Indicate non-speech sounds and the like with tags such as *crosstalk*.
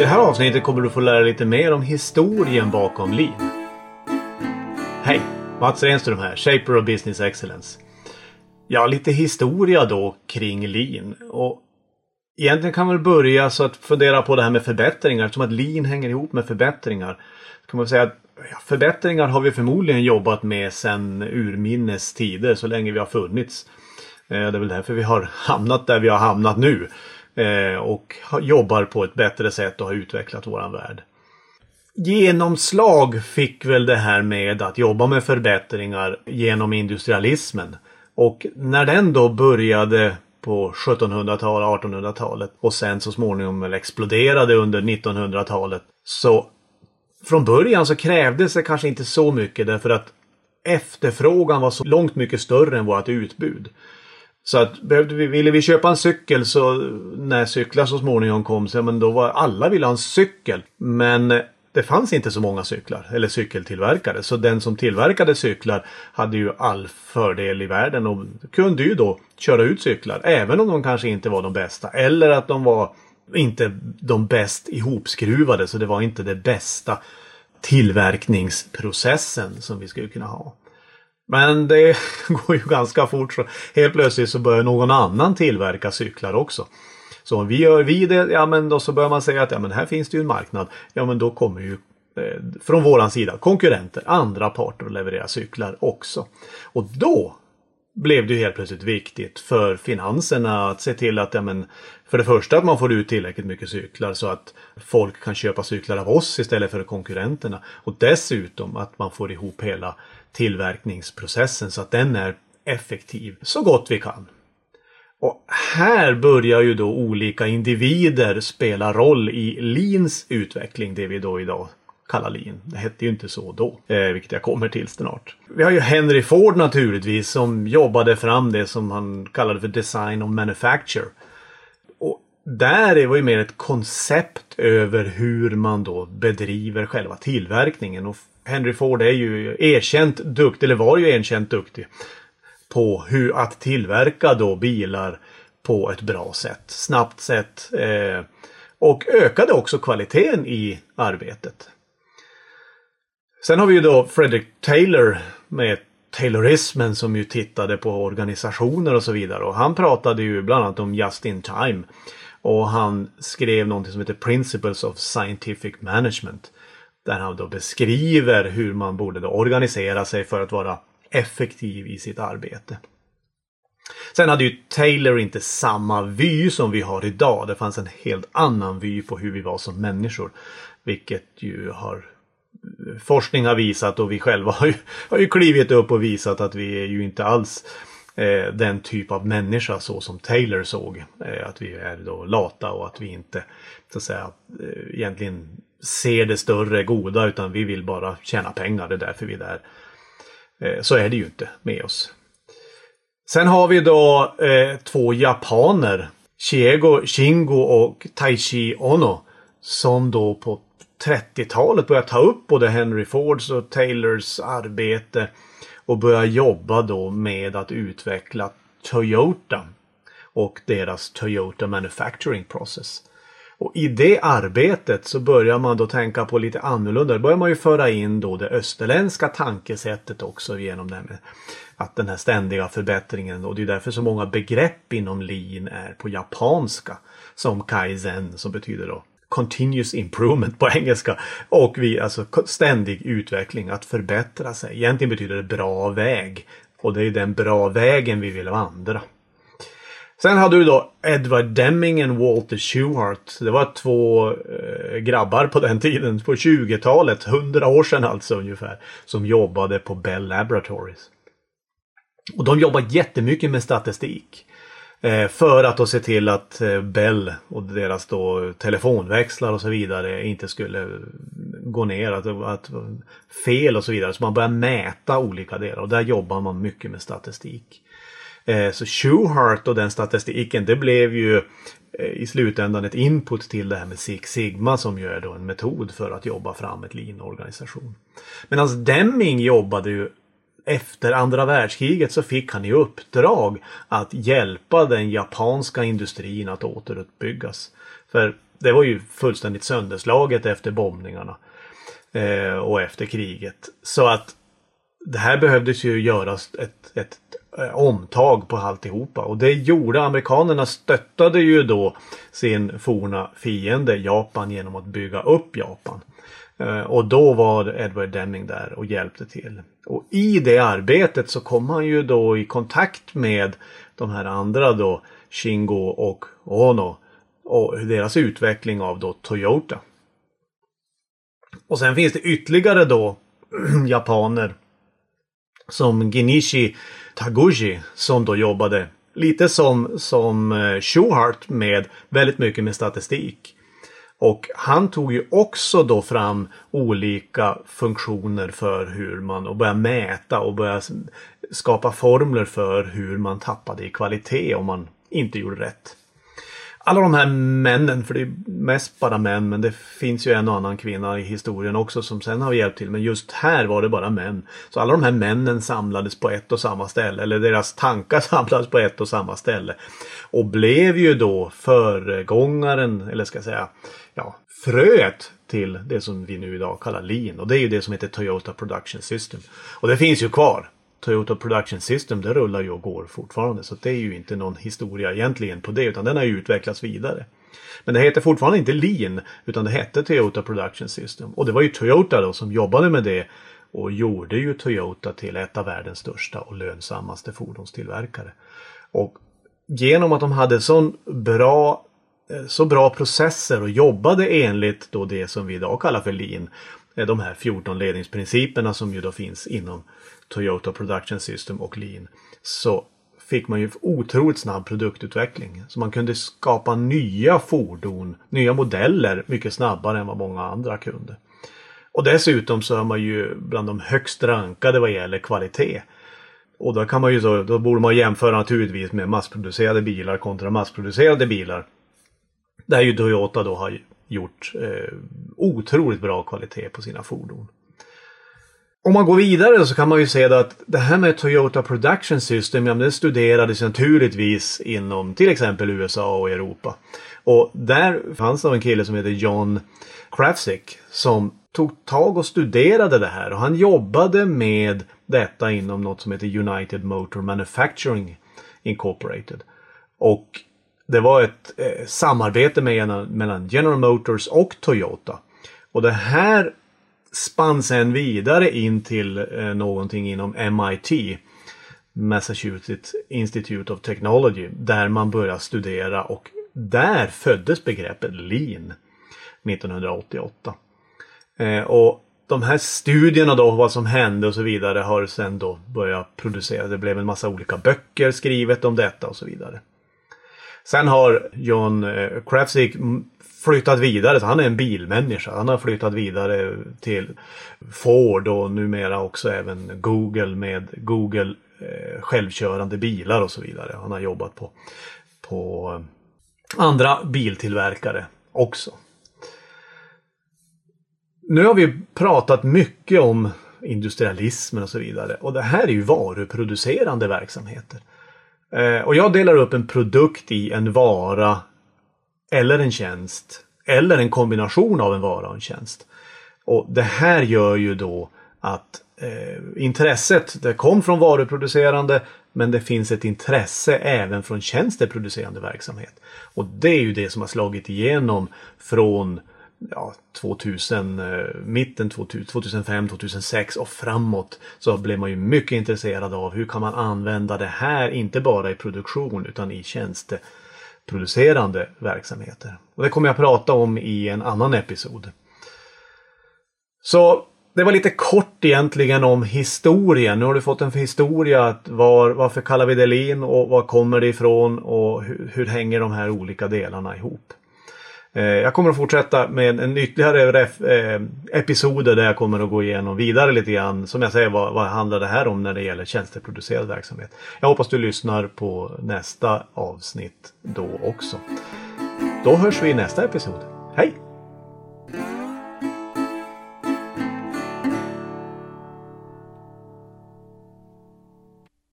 det här avsnittet kommer du få lära dig lite mer om historien bakom Lean. Hej! Mats Renström här, Shaper of Business Excellence. Ja, lite historia då kring Lean. Och egentligen kan man börja så att fundera på det här med förbättringar. Som att Lean hänger ihop med förbättringar. Kan man säga att förbättringar har vi förmodligen jobbat med sedan urminnes tider, så länge vi har funnits. Eh, det är väl därför vi har hamnat där vi har hamnat nu. Eh, och jobbar på ett bättre sätt och har utvecklat våran värld. Genomslag fick väl det här med att jobba med förbättringar genom industrialismen. Och när den då började på 1700-talet, 1800-talet och sen så småningom exploderade under 1900-talet. Så från början så krävdes det kanske inte så mycket därför att efterfrågan var så långt mycket större än vårt utbud. Så att behövde vi, ville vi köpa en cykel så när cyklar så småningom kom så men då var alla ville ha en cykel. Men eh, det fanns inte så många cyklar eller cykeltillverkare. Så den som tillverkade cyklar hade ju all fördel i världen och kunde ju då köra ut cyklar. Även om de kanske inte var de bästa. Eller att de var inte de bäst ihopskruvade så det var inte det bästa tillverkningsprocessen som vi skulle kunna ha. Men det *laughs* går ju ganska fort så helt plötsligt så börjar någon annan tillverka cyklar också. Så om vi gör vi det, ja men då så börjar man säga att ja men här finns det ju en marknad. Ja men då kommer ju eh, från våran sida konkurrenter, andra parter att leverera cyklar också. Och då blev det ju helt plötsligt viktigt för finanserna att se till att, ja men, för det första att man får ut tillräckligt mycket cyklar så att folk kan köpa cyklar av oss istället för konkurrenterna. Och dessutom att man får ihop hela tillverkningsprocessen så att den är effektiv så gott vi kan. Och här börjar ju då olika individer spela roll i Leans utveckling, det vi då idag Kalalin, Det hette ju inte så då, eh, vilket jag kommer till snart. Vi har ju Henry Ford naturligtvis som jobbade fram det som han kallade för Design of Manufacture. Och där var ju mer ett koncept över hur man då bedriver själva tillverkningen. Och Henry Ford är ju erkänt duktig, eller var ju erkänt duktig på hur att tillverka då bilar på ett bra sätt, snabbt sätt eh, och ökade också kvaliteten i arbetet. Sen har vi ju då Frederick Taylor med Taylorismen som ju tittade på organisationer och så vidare och han pratade ju bland annat om Just in Time. Och han skrev någonting som heter Principles of Scientific Management. Där han då beskriver hur man borde organisera sig för att vara effektiv i sitt arbete. Sen hade ju Taylor inte samma vy som vi har idag. Det fanns en helt annan vy på hur vi var som människor. Vilket ju har forskning har visat och vi själva har ju, har ju klivit upp och visat att vi är ju inte alls eh, den typ av människa så som Taylor såg. Eh, att vi är då lata och att vi inte så att säga eh, egentligen ser det större goda utan vi vill bara tjäna pengar. Det är därför vi är där. Eh, så är det ju inte med oss. Sen har vi då eh, två japaner. Chiego Shingo och Taichi Ono. Som då på 30-talet börjar ta upp både Henry Fords och Taylors arbete. Och börja jobba då med att utveckla Toyota. Och deras Toyota Manufacturing Process. Och i det arbetet så börjar man då tänka på lite annorlunda. Då börjar man ju föra in då det österländska tankesättet också genom det med att den här ständiga förbättringen och det är därför så många begrepp inom lean är på japanska. Som kaizen som betyder då continuous improvement på *laughs* engelska. Och vi, alltså ständig utveckling, att förbättra sig. Egentligen betyder det bra väg. Och det är den bra vägen vi vill vandra. Sen hade du då Edward Deming och Walter Shewhart. Det var två eh, grabbar på den *laughs* tiden, på 20-talet, 100 år sedan alltså ungefär, som jobbade på Bell Laboratories. Och de jobbade jättemycket med statistik. Eh, för att då se till att eh, Bell och deras då telefonväxlar och så vidare inte skulle gå ner. Att, att fel och så vidare. Så man börjar mäta olika delar och där jobbar man mycket med statistik. Eh, så Shoehart och den statistiken det blev ju i slutändan ett input till det här med Six Sigma som ju är då en metod för att jobba fram ett lean-organisation. Medan Deming jobbade ju efter andra världskriget så fick han i uppdrag att hjälpa den japanska industrin att återuppbyggas. För det var ju fullständigt sönderslaget efter bombningarna eh, och efter kriget. Så att det här behövdes ju göras ett, ett eh, omtag på alltihopa och det gjorde amerikanerna stöttade ju då sin forna fiende Japan genom att bygga upp Japan. Eh, och då var Edward Deming där och hjälpte till. Och i det arbetet så kom han ju då i kontakt med de här andra då Shingo och Ono och deras utveckling av då Toyota. Och sen finns det ytterligare då *clears throat* japaner som Genishi Taguchi som då jobbade lite som, som eh, Schuhart med väldigt mycket med statistik. Och han tog ju också då fram olika funktioner för hur man och började mäta och börja skapa formler för hur man tappade i kvalitet om man inte gjorde rätt alla de här männen, för det är mest bara män, men det finns ju en och annan kvinna i historien också som sen har hjälpt till. Men just här var det bara män. Så alla de här männen samlades på ett och samma ställe, eller deras tankar *laughs* samlades på ett och samma ställe. Och blev ju då föregångaren, eller ska jag säga, ja, fröet till det som vi nu idag kallar lean. Och det är ju det som heter Toyota Production System. Och det finns ju kvar. Toyota Production System det rullar ju och går fortfarande. Så det är ju inte någon historia egentligen på det utan den har ju utvecklats vidare. Men det heter fortfarande inte Lean utan det hette Toyota Production System. Och det var ju Toyota då som jobbade med det och gjorde ju Toyota till ett av världens största och lönsammaste fordonstillverkare. Och genom att de hade sån bra, eh, så bra processer och jobbade enligt då det som vi idag kallar för Lean. De här 14 ledningsprinciperna som ju då finns inom Toyota Production System och Lean så fick man ju otroligt snabb produktutveckling. Så man kunde skapa nya fordon, nya modeller mycket snabbare än vad många andra kunde. Och dessutom så är man ju bland de högst rankade vad gäller kvalitet. Och då kan man ju så, då borde man jämföra naturligtvis med massproducerade bilar kontra massproducerade bilar. Där ju Toyota då har gjort eh, otroligt bra kvalitet på sina fordon. Om man går vidare så kan man ju se att det här med Toyota Production System, ja, det studerades naturligtvis inom till exempel USA och Europa. Och där fanns det en kille som heter John Krafsick som tog tag och studerade det här och han jobbade med detta inom något som heter United Motor Manufacturing Incorporated. Och det var ett eh, samarbete med, mellan General Motors och Toyota. Och det här spann sen vidare in till eh, någonting inom MIT. Massachusetts Institute of Technology. Där man började studera och där föddes begreppet lean 1988. Eh, och de här studierna då, vad som hände och så vidare har sen då börjat producera. Det blev en massa olika böcker skrivet om detta och så vidare. Sen har John eh, Krafzik flyttat vidare. Så han är en bilmänniska. Han har flyttat vidare till Ford och numera också även Google med Google eh, självkörande bilar och så vidare. Han har jobbat på, på eh, andra biltillverkare också. Nu har vi pratat mycket om industrialismen och så vidare. Och det här är ju varuproducerande verksamheter. Eh, och jag delar upp en produkt i en vara eller en tjänst eller en kombination av en vara och en tjänst. Och Det här gör ju då att eh, intresset det kom från varuproducerande men det finns ett intresse även från tjänsteproducerande verksamhet. Och det är ju det som har slagit igenom från ja, 2000, eh, mitten 2005, 2006 och framåt så blev man ju mycket intresserad av hur kan man använda det här inte bara i produktion utan i tjänsteproducerande verksamheter. Och det kommer jag prata om i en annan episod. Så det var lite kort egentligen om historien. Nu har du fått en historia. Var, varför kallar vi det lin och var kommer det ifrån och hur, hur hänger de här olika delarna ihop? Eh, jag kommer att fortsätta med en ytterligare eh, episoder där jag kommer att gå igenom vidare lite grann. Som jag säger, vad, vad handlar det här om när det gäller tjänsteproducerad verksamhet? Jag hoppas du lyssnar på nästa avsnitt då också. Då hörs vi i nästa episod. Hej!